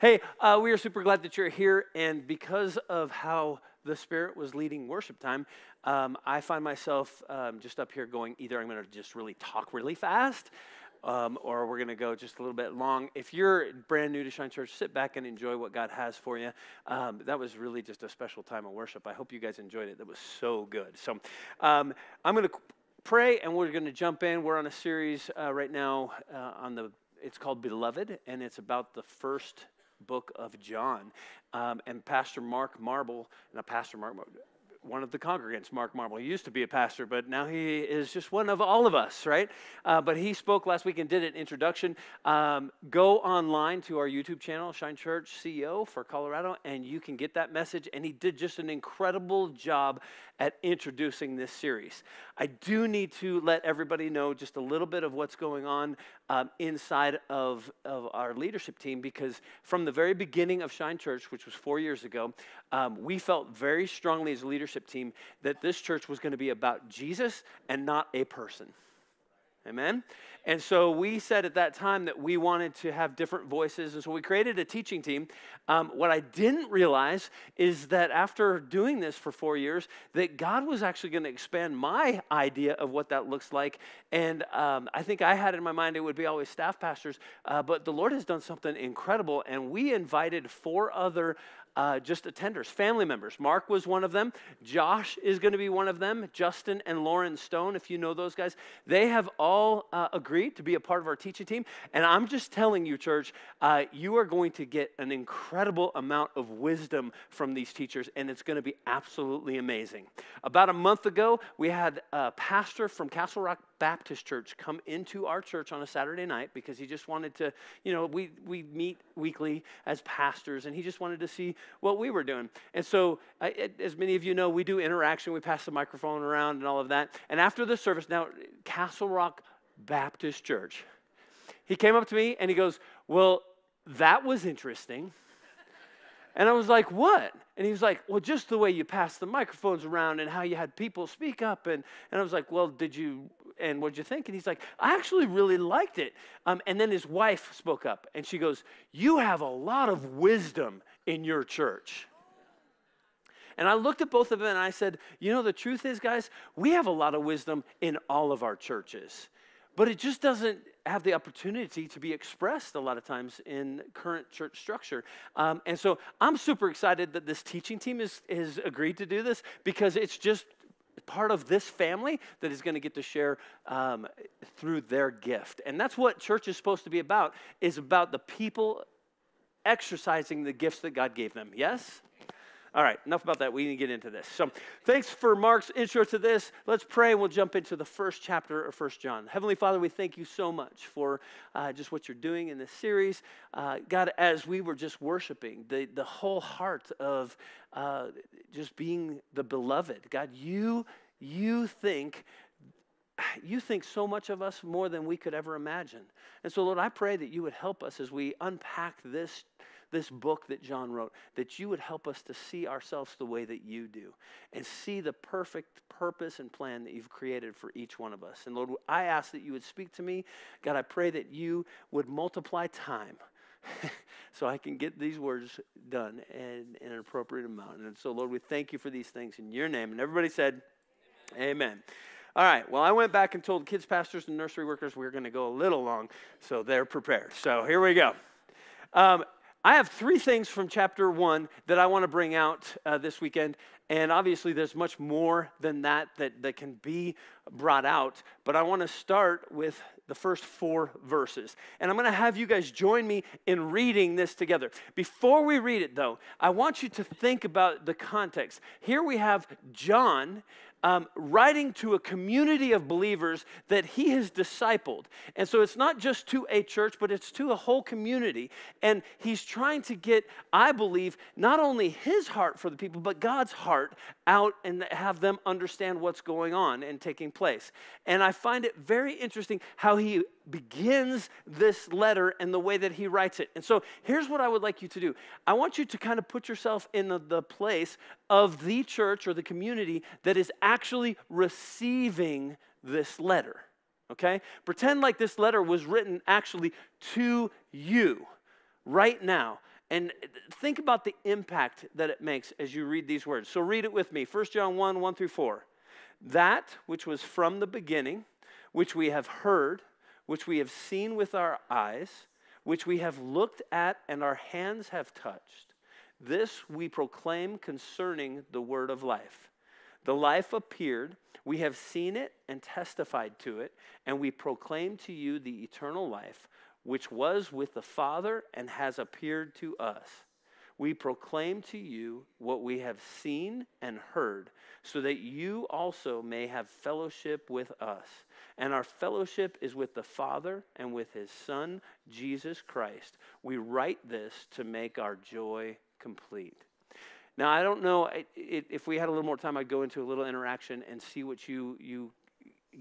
Hey, uh, we are super glad that you're here, and because of how the Spirit was leading worship time, um, I find myself um, just up here going either I'm going to just really talk really fast. Um, or we're going to go just a little bit long. If you're brand new to Shine Church, sit back and enjoy what God has for you. Um, that was really just a special time of worship. I hope you guys enjoyed it. That was so good. So um, I'm going to pray and we're going to jump in. We're on a series uh, right now uh, on the it's called Beloved, and it's about the first book of John. Um, and Pastor Mark Marble, not Pastor Mark, one of the congregants, Mark Marble. He used to be a pastor, but now he is just one of all of us, right? Uh, but he spoke last week and did an introduction. Um, go online to our YouTube channel, Shine Church CEO for Colorado, and you can get that message. And he did just an incredible job at introducing this series. I do need to let everybody know just a little bit of what's going on um, inside of, of our leadership team because from the very beginning of Shine Church, which was four years ago, um, we felt very strongly as a leadership team that this church was going to be about Jesus and not a person. Amen? And so we said at that time that we wanted to have different voices. And so we created a teaching team. Um, what I didn't realize is that after doing this for four years, that God was actually going to expand my idea of what that looks like. And um, I think I had in my mind it would be always staff pastors. Uh, but the Lord has done something incredible. And we invited four other uh, just attenders, family members. Mark was one of them. Josh is going to be one of them. Justin and Lauren Stone, if you know those guys, they have all uh, agreed to be a part of our teaching team. And I'm just telling you, church, uh, you are going to get an incredible amount of wisdom from these teachers, and it's going to be absolutely amazing. About a month ago, we had a pastor from Castle Rock Baptist Church come into our church on a Saturday night because he just wanted to, you know, we, we meet weekly as pastors, and he just wanted to see what we were doing. And so, uh, as many of you know, we do interaction, we pass the microphone around and all of that. And after the service, now, Castle Rock Baptist Church, he came up to me and he goes, Well, that was interesting. And I was like, What? And he was like, Well, just the way you passed the microphones around and how you had people speak up. And, and I was like, Well, did you and what'd you think? And he's like, I actually really liked it. Um, and then his wife spoke up and she goes, You have a lot of wisdom in your church. And I looked at both of them and I said, You know, the truth is, guys, we have a lot of wisdom in all of our churches, but it just doesn't have the opportunity to be expressed a lot of times in current church structure. Um, and so I'm super excited that this teaching team has, has agreed to do this because it's just part of this family that is going to get to share um, through their gift and that's what church is supposed to be about is about the people exercising the gifts that god gave them yes all right, enough about that. We need to get into this. So, thanks for Mark's intro to this. Let's pray and we'll jump into the first chapter of First John. Heavenly Father, we thank you so much for uh, just what you're doing in this series. Uh, God, as we were just worshiping, the, the whole heart of uh, just being the beloved, God, you, you think you think so much of us more than we could ever imagine. And so, Lord, I pray that you would help us as we unpack this this book that John wrote, that you would help us to see ourselves the way that you do and see the perfect purpose and plan that you've created for each one of us. And Lord, I ask that you would speak to me. God, I pray that you would multiply time. so I can get these words done in, in, an appropriate amount. And so, Lord, we thank you for these things in your name. And everybody said, Amen. All right, well, I went back and told kids, pastors, and nursery workers we are going to go a little long, so they're prepared. So here we go. Um, I have three things from chapter one that I want to bring out uh, this weekend. And obviously, there's much more than that, that that can be brought out. But I want to start with the first four verses. And I'm going to have you guys join me in reading this together. Before we read it, though, I want you to think about the context. Here we have John um, writing to a community of believers that he has discipled. And so it's not just to a church, but it's to a whole community. And he's trying to get, I believe, not only his heart for the people, but God's heart out and have them understand what's going on and taking place. And I find it very interesting how he begins this letter and the way that he writes it. And so here's what I would like you to do I want you to kind of put yourself in the, the place of the church or the community that is actually receiving this letter. Okay? Pretend like this letter was written actually to you right now. And think about the impact that it makes as you read these words. So read it with me 1 John 1 1 through 4. That which was from the beginning, which we have heard, which we have seen with our eyes, which we have looked at and our hands have touched, this we proclaim concerning the word of life. The life appeared, we have seen it and testified to it, and we proclaim to you the eternal life which was with the Father and has appeared to us. We proclaim to you what we have seen and heard, so that you also may have fellowship with us. And our fellowship is with the Father and with his Son, Jesus Christ. We write this to make our joy complete. Now, I don't know if we had a little more time, I'd go into a little interaction and see what you, you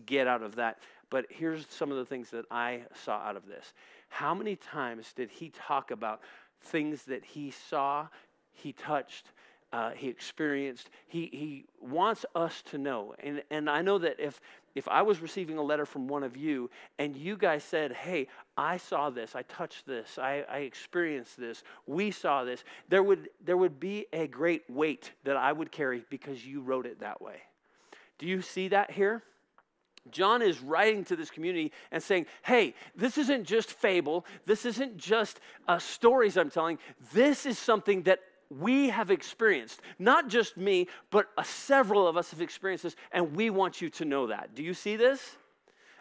get out of that. But here's some of the things that I saw out of this. How many times did he talk about things that he saw, he touched, uh, he experienced? He, he wants us to know. And, and I know that if, if I was receiving a letter from one of you and you guys said, Hey, I saw this, I touched this, I, I experienced this, we saw this, there would, there would be a great weight that I would carry because you wrote it that way. Do you see that here? John is writing to this community and saying, hey, this isn't just fable. This isn't just uh, stories I'm telling. This is something that we have experienced. Not just me, but uh, several of us have experienced this, and we want you to know that. Do you see this?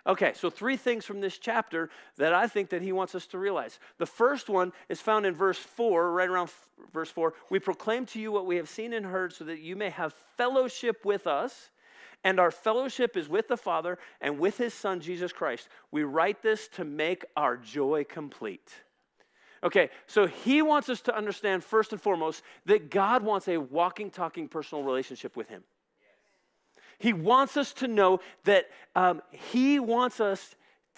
Okay, so three things from this chapter that I think that he wants us to realize. The first one is found in verse 4, right around f- verse 4. We proclaim to you what we have seen and heard so that you may have fellowship with us and our fellowship is with the Father and with his Son, Jesus Christ. We write this to make our joy complete. Okay, so he wants us to understand first and foremost that God wants a walking, talking personal relationship with him. He wants us to know that um, he wants us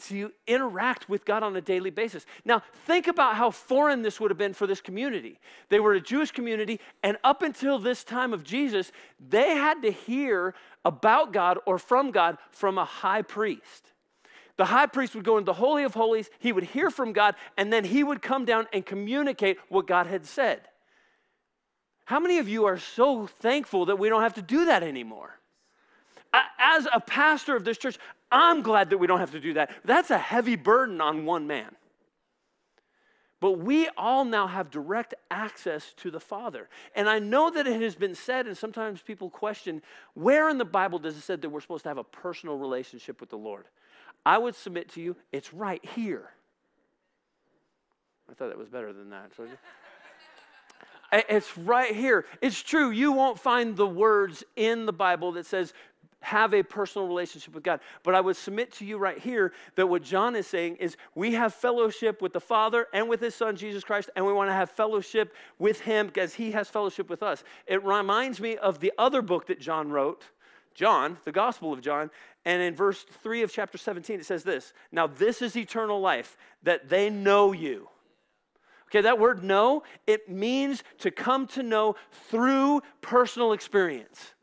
to interact with God on a daily basis. Now, think about how foreign this would have been for this community. They were a Jewish community, and up until this time of Jesus, they had to hear about God or from God from a high priest. The high priest would go into the Holy of Holies, he would hear from God, and then he would come down and communicate what God had said. How many of you are so thankful that we don't have to do that anymore? As a pastor of this church, I'm glad that we don't have to do that. That's a heavy burden on one man. But we all now have direct access to the Father. And I know that it has been said, and sometimes people question where in the Bible does it say that we're supposed to have a personal relationship with the Lord? I would submit to you, it's right here. I thought that was better than that. It's right here. It's true. You won't find the words in the Bible that says have a personal relationship with God. But I would submit to you right here that what John is saying is we have fellowship with the Father and with his Son, Jesus Christ, and we want to have fellowship with him because he has fellowship with us. It reminds me of the other book that John wrote, John, the Gospel of John. And in verse 3 of chapter 17, it says this Now, this is eternal life, that they know you. Okay, that word know, it means to come to know through personal experience.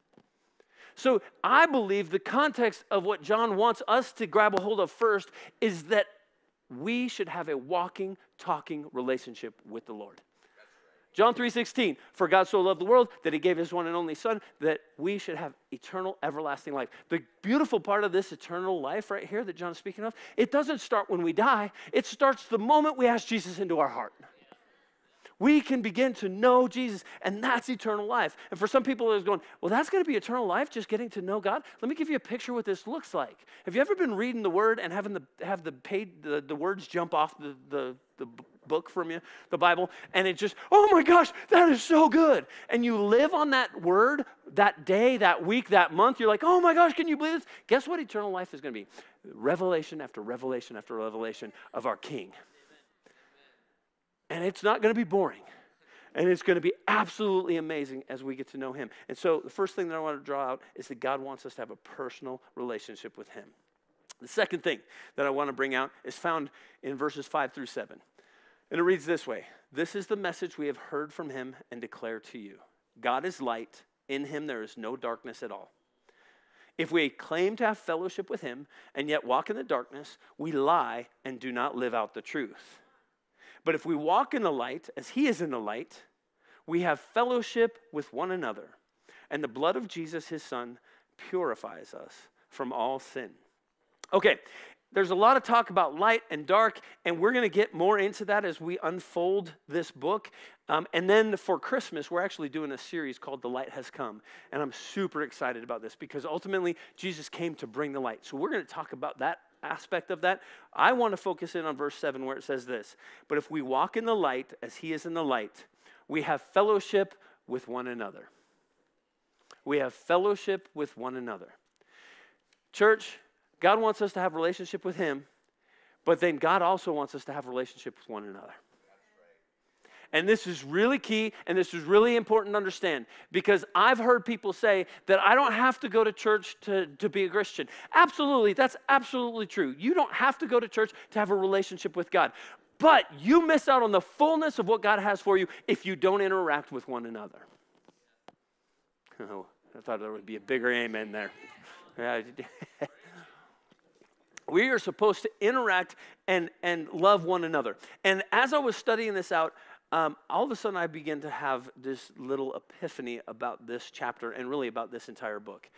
So I believe the context of what John wants us to grab a hold of first is that we should have a walking, talking relationship with the Lord. John 3:16 For God so loved the world that he gave his one and only son that we should have eternal everlasting life. The beautiful part of this eternal life right here that John is speaking of, it doesn't start when we die. It starts the moment we ask Jesus into our heart we can begin to know Jesus, and that's eternal life. And for some people, it's going, well, that's going to be eternal life, just getting to know God. Let me give you a picture what this looks like. Have you ever been reading the Word and having the have the paid the, the words jump off the, the the book from you, the Bible, and it just, oh my gosh, that is so good. And you live on that word that day, that week, that month. You're like, oh my gosh, can you believe this? Guess what eternal life is going to be? Revelation after revelation after revelation of our King. And it's not going to be boring. And it's going to be absolutely amazing as we get to know Him. And so, the first thing that I want to draw out is that God wants us to have a personal relationship with Him. The second thing that I want to bring out is found in verses 5 through 7. And it reads this way This is the message we have heard from Him and declare to you God is light, in Him there is no darkness at all. If we claim to have fellowship with Him and yet walk in the darkness, we lie and do not live out the truth. But if we walk in the light, as he is in the light, we have fellowship with one another. And the blood of Jesus, his son, purifies us from all sin. Okay, there's a lot of talk about light and dark, and we're going to get more into that as we unfold this book. Um, and then for Christmas, we're actually doing a series called The Light Has Come. And I'm super excited about this because ultimately, Jesus came to bring the light. So we're going to talk about that aspect of that. I want to focus in on verse 7 where it says this But if we walk in the light as he is in the light, we have fellowship with one another. We have fellowship with one another. Church, God wants us to have relationship with him, but then God also wants us to have relationship with one another. And this is really key and this is really important to understand because I've heard people say that I don't have to go to church to, to be a Christian. Absolutely, that's absolutely true. You don't have to go to church to have a relationship with God. But you miss out on the fullness of what God has for you if you don't interact with one another. Oh, I thought there would be a bigger amen there. we are supposed to interact and, and love one another. And as I was studying this out, um, all of a sudden I began to have this little epiphany about this chapter and really about this entire book.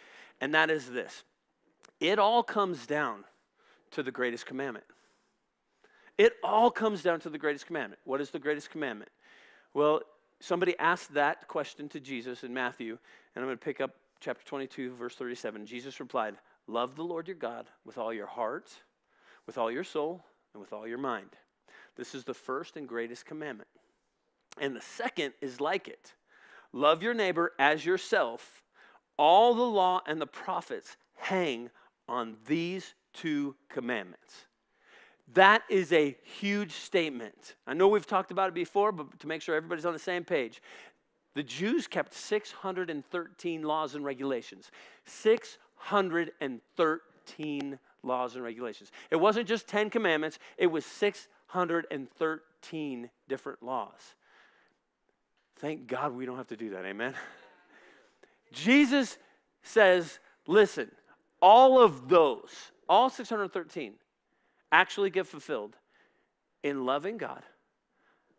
And that is this it all comes down to the greatest commandment. It all comes down to the greatest commandment. What is the greatest commandment? Well, somebody asked that question to Jesus in Matthew, and I'm going to pick up chapter 22, verse 37. Jesus replied, Love the Lord your God with all your heart, with all your soul, and with all your mind. This is the first and greatest commandment. And the second is like it love your neighbor as yourself. All the law and the prophets hang on these two commandments. That is a huge statement. I know we've talked about it before, but to make sure everybody's on the same page, the Jews kept 613 laws and regulations. 613 laws and regulations. It wasn't just 10 commandments, it was 613 different laws. Thank God we don't have to do that. Amen. Jesus says, listen, all of those, all 613, actually get fulfilled in loving God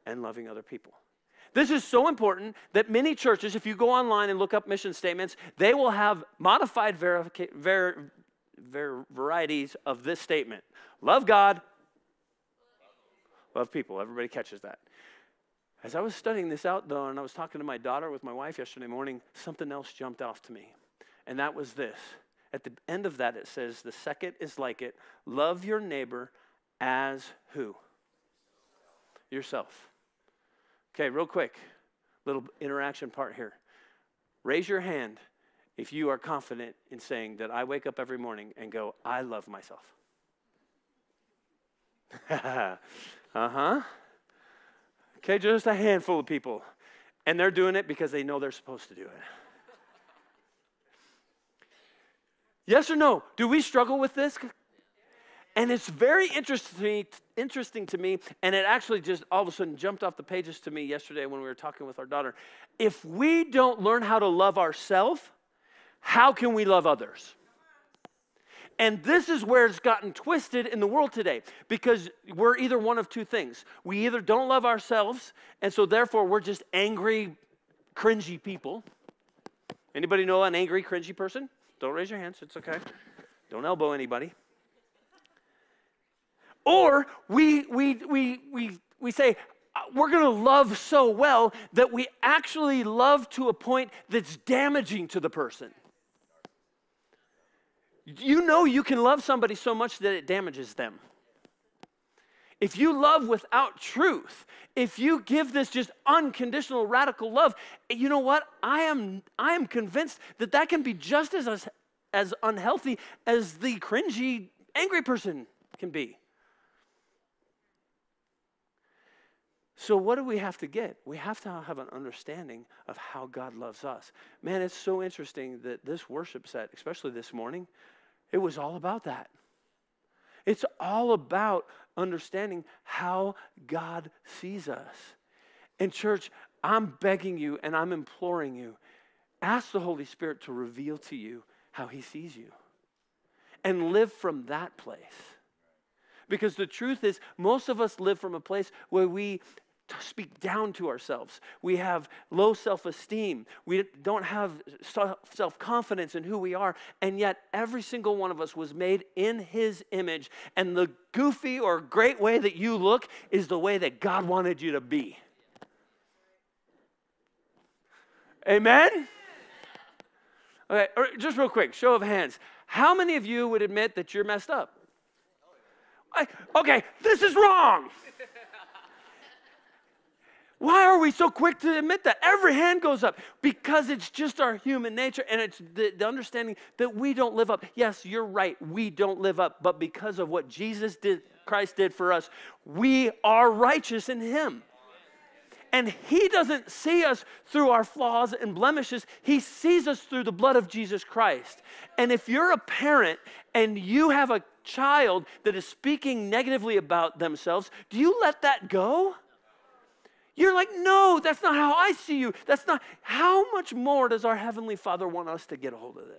and loving other people. This is so important that many churches, if you go online and look up mission statements, they will have modified verica- ver- ver- varieties of this statement love God, love people. Everybody catches that. As I was studying this out, though, and I was talking to my daughter with my wife yesterday morning, something else jumped off to me. And that was this. At the end of that, it says, the second is like it love your neighbor as who? Yourself. Okay, real quick, little interaction part here. Raise your hand if you are confident in saying that I wake up every morning and go, I love myself. uh huh. Okay, just a handful of people. And they're doing it because they know they're supposed to do it. yes or no? Do we struggle with this? And it's very interesting, interesting to me, and it actually just all of a sudden jumped off the pages to me yesterday when we were talking with our daughter. If we don't learn how to love ourselves, how can we love others? And this is where it's gotten twisted in the world today because we're either one of two things. We either don't love ourselves, and so therefore we're just angry, cringy people. Anybody know an angry, cringy person? Don't raise your hands, it's okay. Don't elbow anybody. Or we, we, we, we, we say, uh, we're going to love so well that we actually love to a point that's damaging to the person. You know you can love somebody so much that it damages them. If you love without truth, if you give this just unconditional radical love, you know what? I am I am convinced that that can be just as as unhealthy as the cringy angry person can be. So, what do we have to get? We have to have an understanding of how God loves us. Man, it's so interesting that this worship set, especially this morning, it was all about that. It's all about understanding how God sees us. And, church, I'm begging you and I'm imploring you ask the Holy Spirit to reveal to you how He sees you and live from that place. Because the truth is, most of us live from a place where we speak down to ourselves. We have low self esteem. We don't have self confidence in who we are. And yet, every single one of us was made in His image. And the goofy or great way that you look is the way that God wanted you to be. Amen? Okay, just real quick, show of hands. How many of you would admit that you're messed up? I, okay, this is wrong. Why are we so quick to admit that? Every hand goes up because it's just our human nature and it's the, the, understanding that we don't live up. Yes, you're right, we don't live up, but because of what Jesus did, Christ did for us, we are righteous in Him. And He doesn't see us through our flaws and blemishes, He sees us through the blood of Jesus Christ. And if you're a parent and you have a child that is speaking negatively about themselves, do you let that go? You're like, no, that's not how I see you. That's not. How much more does our Heavenly Father want us to get a hold of this?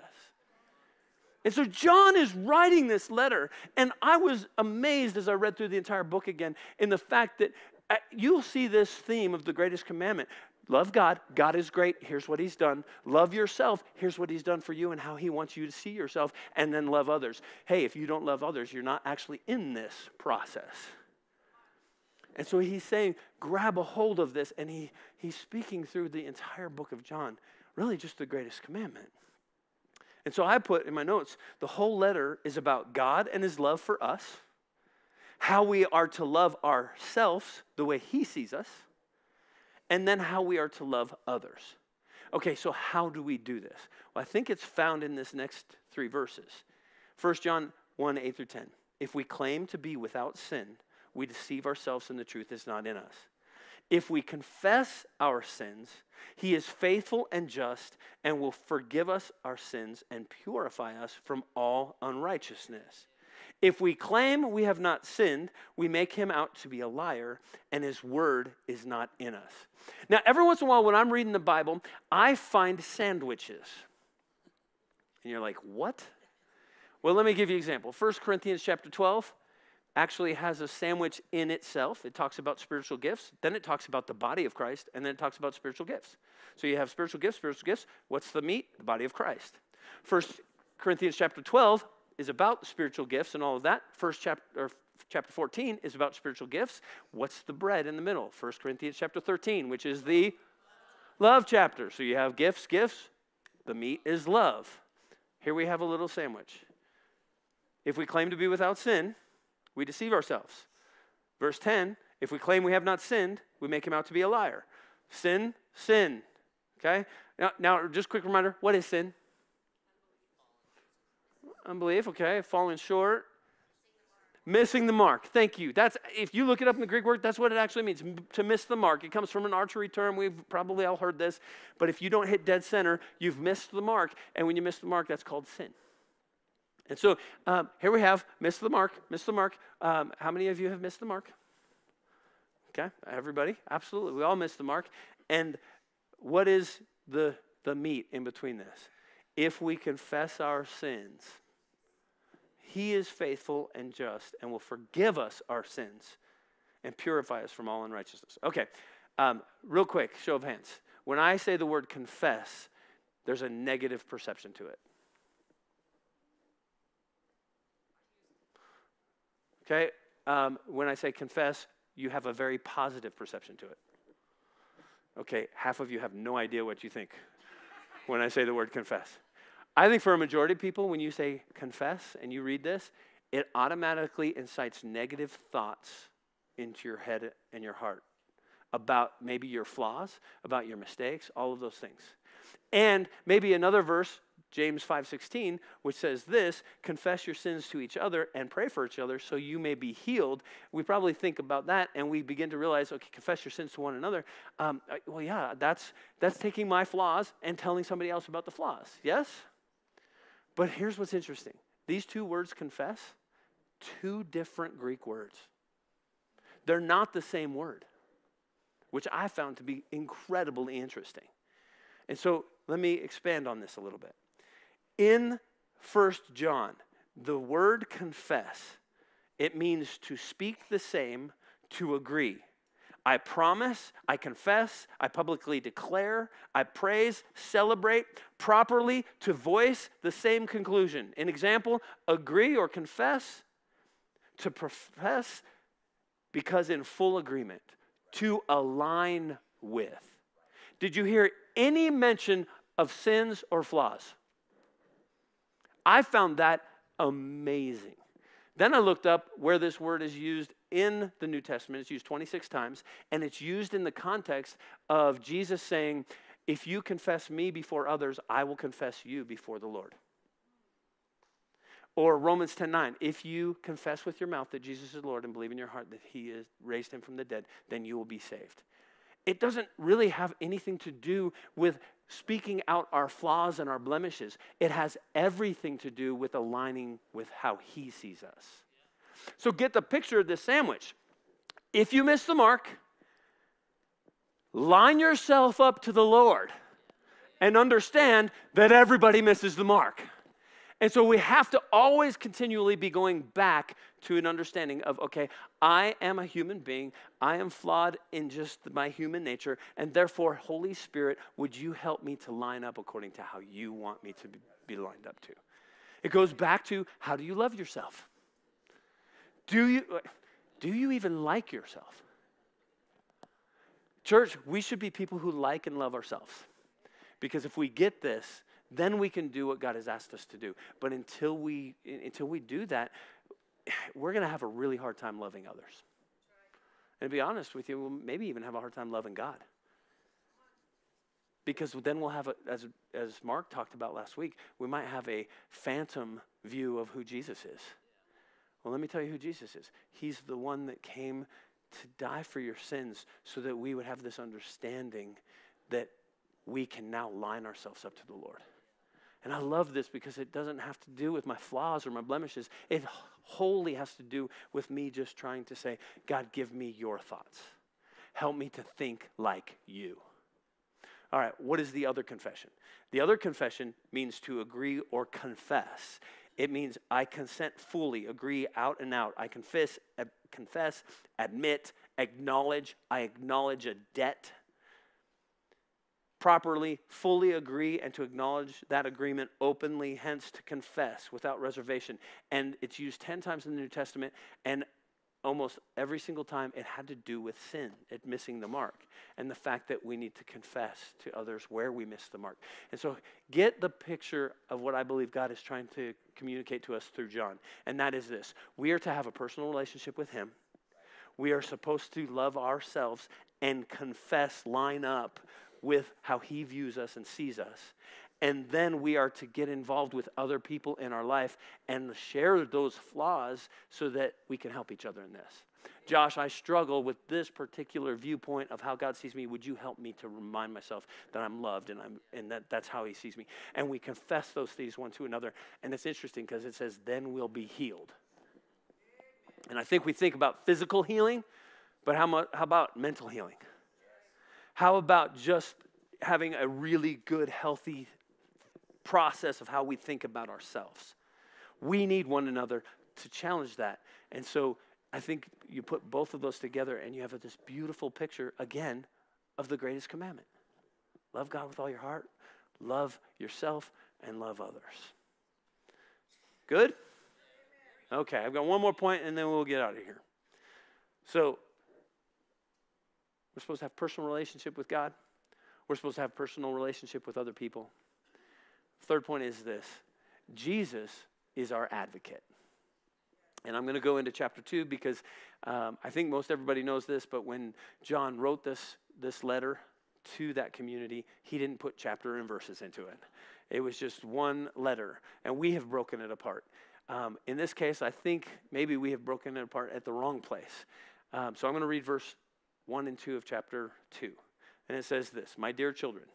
And so John is writing this letter, and I was amazed as I read through the entire book again in the fact that uh, you'll see this theme of the greatest commandment. Love God. God is great. Here's what He's done. Love yourself. Here's what He's done for you and how He wants you to see yourself. And then love others. Hey, if you don't love others, you're not actually in this process. And so he's saying, grab a hold of this. And he, he's speaking through the entire book of John, really just the greatest commandment. And so I put in my notes the whole letter is about God and his love for us, how we are to love ourselves the way he sees us, and then how we are to love others. Okay, so how do we do this? Well, I think it's found in this next three verses. 1 John 1 8 through 10. If we claim to be without sin, we deceive ourselves and the truth is not in us. If we confess our sins, he is faithful and just and will forgive us our sins and purify us from all unrighteousness. If we claim we have not sinned, we make him out to be a liar, and his word is not in us. Now, every once in a while, when I'm reading the Bible, I find sandwiches. And you're like, what? Well, let me give you an example. 1 Corinthians chapter 12 actually has a sandwich in itself. It talks about spiritual gifts, then it talks about the body of Christ, and then it talks about spiritual gifts. So you have spiritual gifts, spiritual gifts. What's the meat? The body of Christ. First Corinthians chapter 12 is about spiritual gifts and all of that. First chapter chapter 14 is about spiritual gifts. What's the bread in the middle? First Corinthians chapter 13, which is the love chapter. So you have gifts, gifts. The meat is love. Here we have a little sandwich. If we claim to be without sin, we deceive ourselves. Verse 10 if we claim we have not sinned, we make him out to be a liar. Sin, sin. Okay? Now, now just quick reminder what is sin? Unbelief, okay. Falling short. Missing the mark. Thank you. That's if you look it up in the Greek word, that's what it actually means to miss the mark. It comes from an archery term. We've probably all heard this. But if you don't hit dead center, you've missed the mark. And when you miss the mark, that's called sin. And so um, here we have missed the mark, missed the mark. Um, how many of you have missed the mark? Okay, everybody, absolutely. We all missed the mark. And what is the, the meat in between this? If we confess our sins, He is faithful and just and will forgive us our sins and purify us from all unrighteousness. Okay, um, real quick, show of hands. When I say the word confess, there's a negative perception to it. Okay? Um, when I say confess, you have a very positive perception to it. Okay, half of you have no idea what you think when I say the word confess. I think for a majority of people, when you say confess and you read this, it automatically incites negative thoughts into your head and your heart about maybe your flaws, about your mistakes, all of those things. And maybe another verse James 5:16, which says this, confess your sins to each other and pray for each other so you may be healed. We probably think about that and we begin to realize, okay, confess your sins to one another. Um, uh, well, yeah, that's that's taking my flaws and telling somebody else about the flaws. Yes? But here's what's interesting. These two words confess, two different Greek words. They're not the same word, which I found to be incredibly interesting. And so let me expand on this a little bit. In First John, the word confess it means to speak the same, to agree. I promise, I confess, I publicly declare, I praise, celebrate, properly to voice the same conclusion. An example, agree or confess, to profess because in full agreement, to align with. Did you hear any mention of sins or flaws? I found that amazing. Then I looked up where this word is used in the New Testament. It's used 26 times, and it's used in the context of Jesus saying, If you confess me before others, I will confess you before the Lord. Or Romans 10 9, if you confess with your mouth that Jesus is Lord and believe in your heart that he is raised him from the dead, then you will be saved. It doesn't really have anything to do with speaking out our flaws and our blemishes. It has everything to do with aligning with how he sees us. So get the picture of this sandwich. If you miss the mark, line yourself up to the Lord and understand that everybody misses the mark. And so we have to always continually be going back to an understanding of okay, I am a human being. I am flawed in just my human nature. And therefore, Holy Spirit, would you help me to line up according to how you want me to be lined up to? It goes back to how do you love yourself? Do you, do you even like yourself? Church, we should be people who like and love ourselves. Because if we get this, then we can do what God has asked us to do. But until we until we do that, we're going to have a really hard time loving others. And to be honest with you, we'll maybe even have a hard time loving God. Because then we'll have, a, as, as Mark talked about last week, we might have a phantom view of who Jesus is. Well, let me tell you who Jesus is. He's the one that came to die for your sins so that we would have this understanding that we can now line ourselves up to the Lord. And I love this because it doesn't have to do with my flaws or my blemishes. It wholly has to do with me just trying to say, God, give me your thoughts. Help me to think like you. All right, what is the other confession? The other confession means to agree or confess. It means I consent fully, agree out and out. I confess, eh, confess, admit, acknowledge. I acknowledge a debt properly, fully agree, and to acknowledge that agreement openly, hence to confess without reservation. And it's used 10 times in the New Testament, and almost every single time it had to do with sin, it missing the mark, and the fact that we need to confess to others where we missed the mark. And so get the picture of what I believe God is trying to communicate to us through John, and that is this we are to have a personal relationship with Him. We are supposed to love ourselves and confess, line up with how He views us and sees us. And then we are to get involved with other people in our life and share those flaws so that we can help each other in this. Josh, I struggle with this particular viewpoint of how God sees me. Would you help me to remind myself that I'm loved and, I'm, and that that's how He sees me? And we confess those things one to another. And it's interesting because it says, then we'll be healed. And I think we think about physical healing, but how, how about mental healing? How about just having a really good, healthy process of how we think about ourselves? We need one another to challenge that. And so I think you put both of those together and you have this beautiful picture, again, of the greatest commandment love God with all your heart, love yourself, and love others. Good? Okay, I've got one more point and then we'll get out of here. So, we're supposed to have personal relationship with God. We're supposed to have personal relationship with other people. Third point is this Jesus is our advocate. And I'm going to go into chapter two because um, I think most everybody knows this, but when John wrote this, this letter to that community, he didn't put chapter and verses into it. It was just one letter, and we have broken it apart. Um, in this case, I think maybe we have broken it apart at the wrong place. Um, so I'm going to read verse 1 and 2 of chapter 2. And it says this My dear children,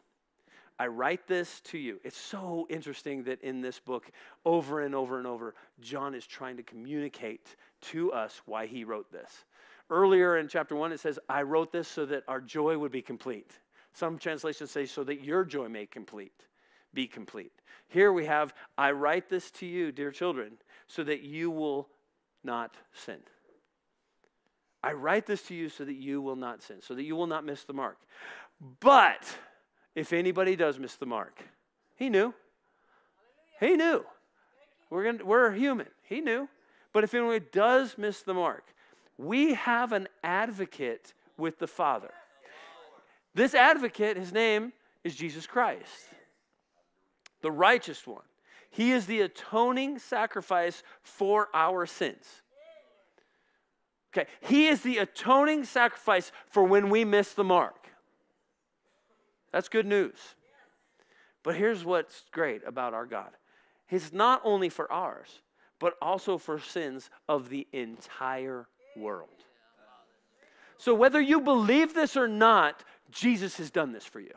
I write this to you. It's so interesting that in this book, over and over and over, John is trying to communicate to us why he wrote this. Earlier in chapter 1, it says, I wrote this so that our joy would be complete. Some translations say, so that your joy may complete, be complete. Here we have, I write this to you, dear children, so that you will not sin. I write this to you so that you will not sin, so that you will not miss the mark. But if anybody does miss the mark, he knew. He knew. We're, gonna, we're human. He knew. But if anyone does miss the mark, we have an advocate with the Father. This advocate, his name is Jesus Christ, the righteous one. He is the atoning sacrifice for our sins. Okay, he is the atoning sacrifice for when we miss the mark. That's good news. But here's what's great about our God He's not only for ours, but also for sins of the entire world. So, whether you believe this or not, Jesus has done this for you.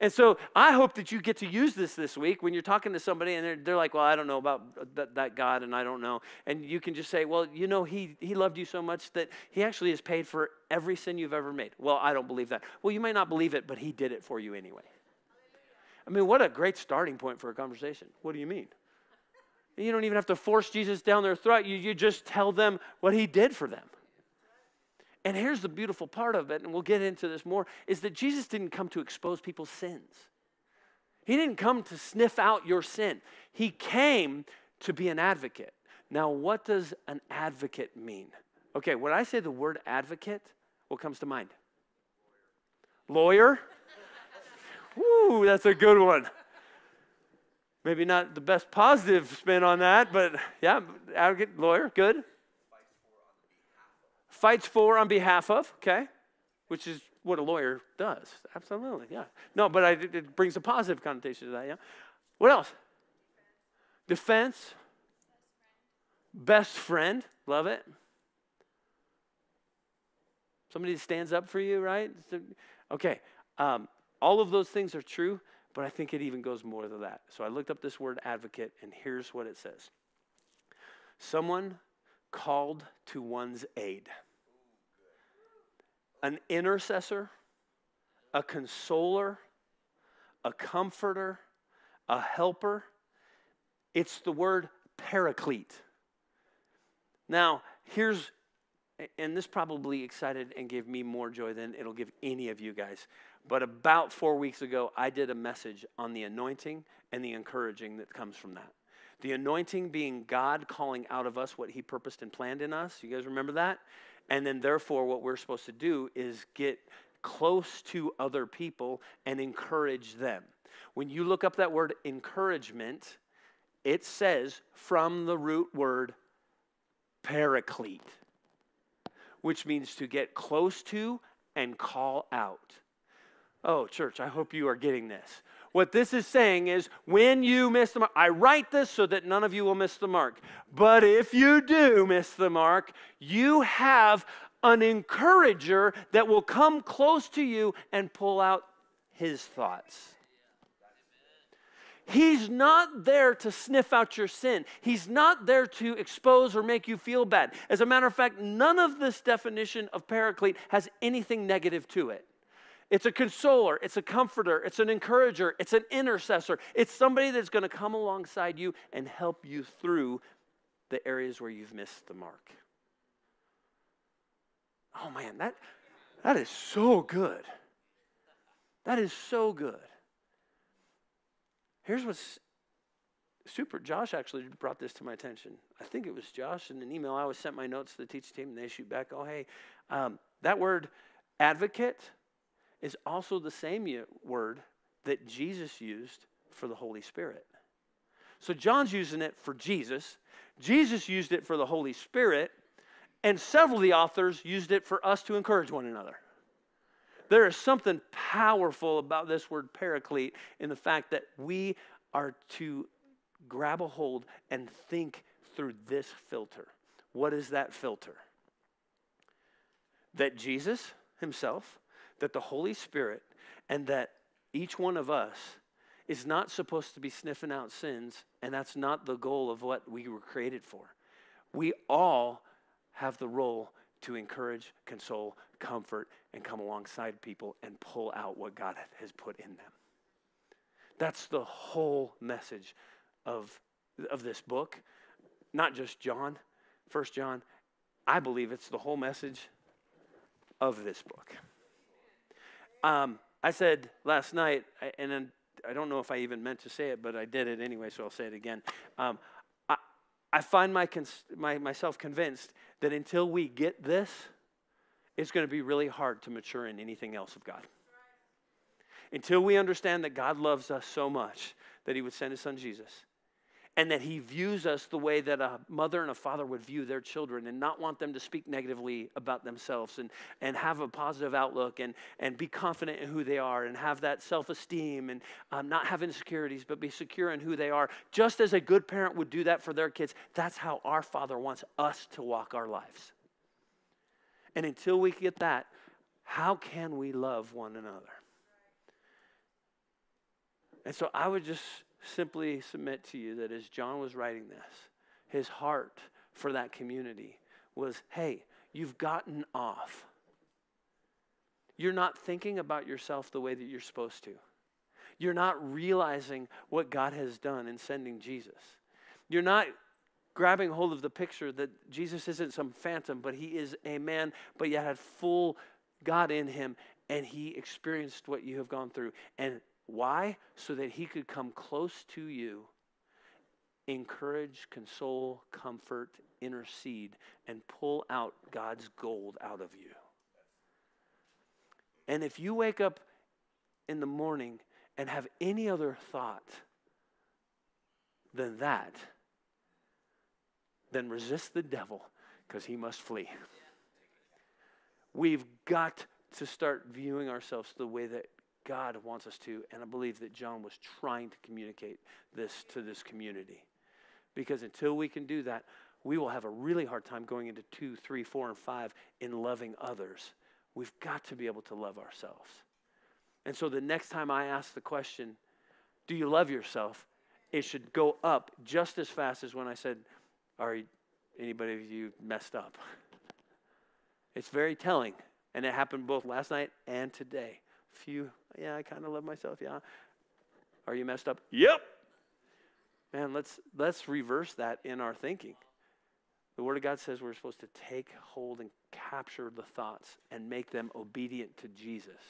And so I hope that you get to use this this week when you're talking to somebody and they're, they're like, well, I don't know about that, God and I don't know. And you can just say, well, you know, he, he loved you so much that he actually has paid for every sin you've ever made. Well, I don't believe that. Well, you may not believe it, but he did it for you anyway. I mean, what a great starting point for a conversation. What do you mean? You don't even have to force Jesus down their throat. You, you just tell them what he did for them. And here's the beautiful part of it, and we'll get into this more, is that Jesus didn't come to expose people's sins. He didn't come to sniff out your sin. He came to be an advocate. Now, what does an advocate mean? Okay, when I say the word advocate, what comes to mind? Lawyer? Woo, that's a good one. Maybe not the best positive spin on that, but yeah, advocate, lawyer, good fights for on behalf of, okay, which is what a lawyer does. Absolutely, yeah. No, but I, it brings a positive connotation to that, yeah. What else? Defense. Best friend. Love it. Somebody stands up for you, right? Okay. Um, all of those things are true, but I think it even goes more than that. So I looked up this word advocate, and here's what it says someone called to one's aid an intercessor, a consoler, a comforter, a helper. It's the word paraclete. Now, here's, and this probably excited and gave me more joy than it'll give any of you guys. But about four weeks ago, I did a message on the anointing and the encouraging that comes from that. The anointing being God calling out of us what He purposed and planned in us. You guys remember that? And then, therefore, what we're supposed to do is get close to other people and encourage them. When you look up that word encouragement, it says from the root word paraclete, which means to get close to and call out. Oh, church, I hope you are getting this. What this is saying is when you miss the mark, I write this so that none of you will miss the mark. But if you do miss the mark, you have an encourager that will come close to you and pull out his thoughts. He's not there to sniff out your sin. He's not there to expose or make you feel bad. As a matter of fact, none of this definition of paraclete has anything negative to it. It's a consoler, it's a comforter, it's an encourager, it's an intercessor. It's somebody that's going to come alongside you and help you through the areas where you've missed the mark. Oh man, that that is so good. That is so good. Here's what's super. Josh actually brought this to my attention. I think it was Josh in an email. I always sent my notes to the teaching team, and they shoot back, "Oh, hey, um, that word advocate is also the same word that Jesus used for the Holy Spirit. So John's using it for Jesus, Jesus used it for the Holy Spirit, and several of the authors used it for us to encourage one another. There is something powerful about this word paraclete in the fact that we are to grab a hold and think through this filter. What is that filter? That Jesus himself that the Holy Spirit and that each one of us is not supposed to be sniffing out sins, and that's not the goal of what we were created for. We all have the role to encourage, console, comfort, and come alongside people and pull out what God has put in them. That's the whole message of, of this book, not just John, First John, I believe it's the whole message of this book. Um, I said last night, and then I don't know if I even meant to say it, but I did it anyway, so I'll say it again. Um, I, I find my, my, myself convinced that until we get this, it's going to be really hard to mature in anything else of God. Until we understand that God loves us so much that He would send His Son Jesus and that he views us the way that a mother and a father would view their children and not want them to speak negatively about themselves and, and have a positive outlook and, and be confident in who they are and have that self-esteem and um, not have insecurities but be secure in who they are. Just as a good parent would do that for their kids that's how our father wants us to walk our lives. And until we get that how can we love one another? And so i would just simply submit to you that as John was writing this, his heart for that community was hey, you've gotten off. You're not thinking about yourself the way that you're supposed to. You're not realizing what God has done in sending Jesus. You're not grabbing hold of the picture that Jesus isn't some phantom, but he is a man, but yet had full God in him, and he experienced what you have gone through. And why? So that he could come close to you, encourage, console, comfort, intercede, and pull out God's gold out of you. And if you wake up in the morning and have any other thought than that, then resist the devil because he must flee. We've got to start viewing ourselves the way that God wants us to. And I believe that John was trying to communicate this to this community. Because until we can do that, we will have a really hard time going into two, three, four, and five in loving others. We've got to be able to love ourselves. And so the next time I ask the question, do you love yourself? It should go up just as fast as when I said, Are anybody of you messed up? It's very telling. And it happened both last night and today. Few, yeah, I kind of love myself. Yeah. Are you messed up? Yep. Man, let's let's reverse that in our thinking. The Word of God says we're supposed to take hold and capture the thoughts and make them obedient to Jesus.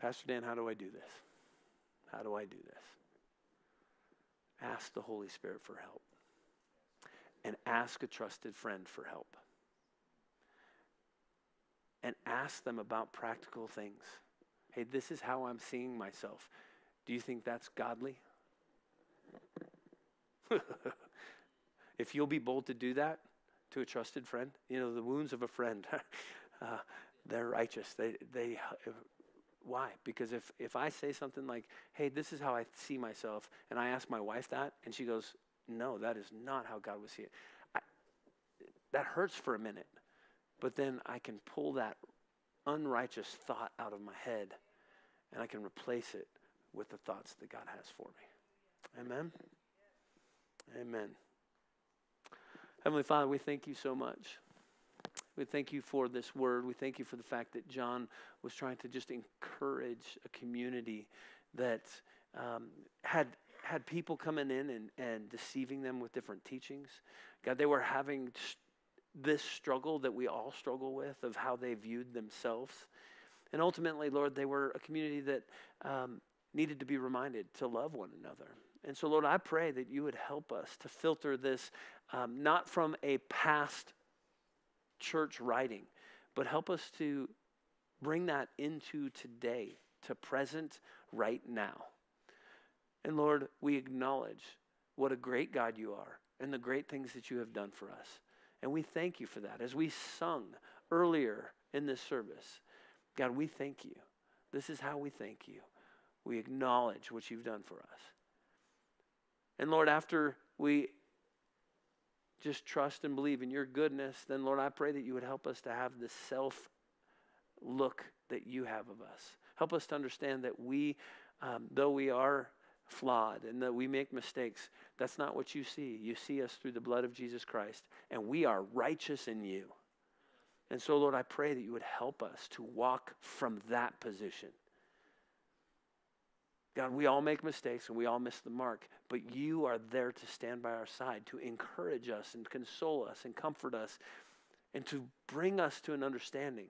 Pastor Dan, how do I do this? How do I do this? Ask the Holy Spirit for help. And ask a trusted friend for help and ask them about practical things. Hey, this is how I'm seeing myself. Do you think that's godly? if you'll be bold to do that to a trusted friend, you know, the wounds of a friend, uh, they're righteous. They, they, why? Because if, if I say something like, hey, this is how I see myself, and I ask my wife that, and she goes, no, that is not how God would see it, I, that hurts for a minute. But then I can pull that unrighteous thought out of my head and I can replace it with the thoughts that God has for me. Amen. Amen. Heavenly Father, we thank you so much. We thank you for this word. We thank you for the fact that John was trying to just encourage a community that um, had had people coming in and, and deceiving them with different teachings. God, they were having this struggle that we all struggle with of how they viewed themselves. And ultimately, Lord, they were a community that um, needed to be reminded to love one another. And so, Lord, I pray that you would help us to filter this um, not from a past church writing, but help us to bring that into today, to present right now. And Lord, we acknowledge what a great God you are and the great things that you have done for us. And we thank you for that. As we sung earlier in this service, God, we thank you. This is how we thank you. We acknowledge what you've done for us. And Lord, after we just trust and believe in your goodness, then Lord, I pray that you would help us to have the self look that you have of us. Help us to understand that we, um, though we are flawed and that we make mistakes. That's not what you see. You see us through the blood of Jesus Christ, and we are righteous in you. And so, Lord, I pray that you would help us to walk from that position. God, we all make mistakes and we all miss the mark, but you are there to stand by our side, to encourage us and console us and comfort us, and to bring us to an understanding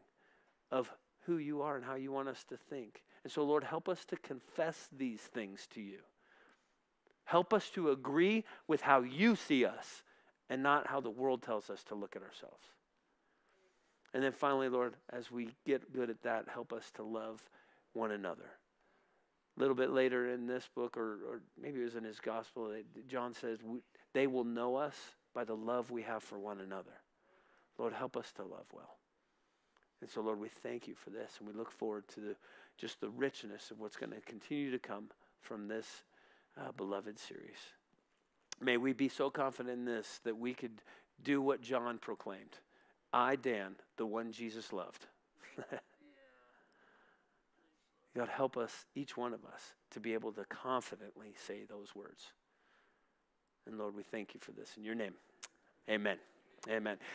of who you are and how you want us to think. And so, Lord, help us to confess these things to you. Help us to agree with how you see us and not how the world tells us to look at ourselves. And then finally, Lord, as we get good at that, help us to love one another. A little bit later in this book, or, or maybe it was in his gospel, John says, They will know us by the love we have for one another. Lord, help us to love well. And so, Lord, we thank you for this, and we look forward to the, just the richness of what's going to continue to come from this uh, beloved series. May we be so confident in this that we could do what John proclaimed I, Dan, the one Jesus loved. God, help us, each one of us, to be able to confidently say those words. And Lord, we thank you for this in your name. Amen. Amen.